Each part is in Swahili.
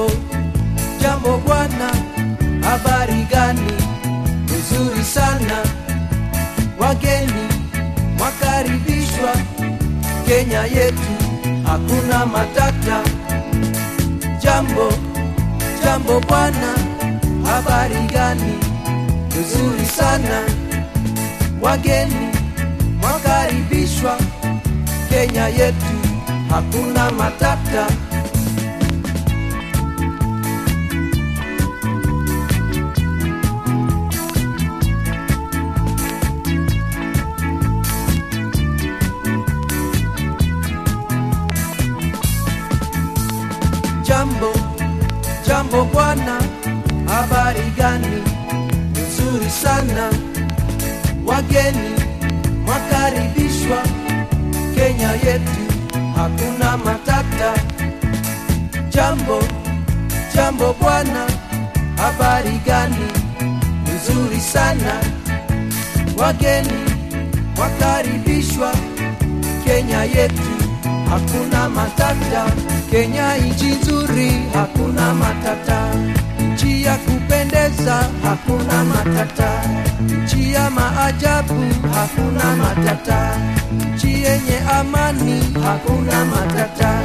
jambo? Jambo bwana. Habari gani? Nzuri sana. Wageni mwakaribishwa. Kenya yetu hakuna matata. Jambo jambo bwana. Habari gani? Nzuri sana. Wageni mwakaribishwa. Kenya yetu hakuna matata. Jambo jambo bwana, habari gani? Nzuri sana, wageni mwakaribishwa. Kenya yetu hakuna matata. Jambo jambo bwana, habari gani? Nzuri sana, wageni mwakaribishwa. Kenya yetu hakuna matata. Kenya nchi nzuri, hakuna matata. Nchi ya kupendeza, hakuna matata. Nchi ya maajabu, hakuna matata. Nchi yenye amani, hakuna matata.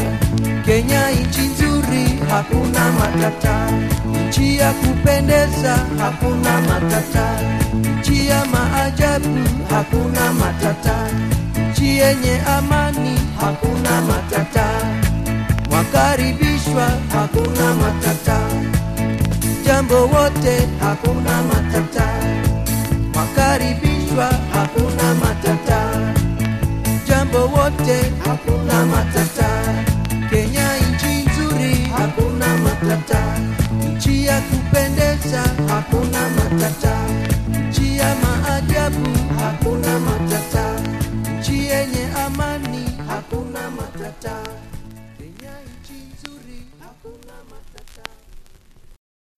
Kenya nchi nzuri, hakuna matata. Nchi ya kupendeza, hakuna matata. Nchi ya maajabu, hakuna matata. Nchi yenye amani, hakuna matata. Jambo wote, hakuna matata. Wakaribishwa, hakuna matata. Jambo wote, hakuna matata. Kenya nchi nzuri, hakuna matata. Nchi ya kupendeza, hakuna matata. Nchi ya maajabu, hakuna matata. Nchi yenye amani, hakuna matata.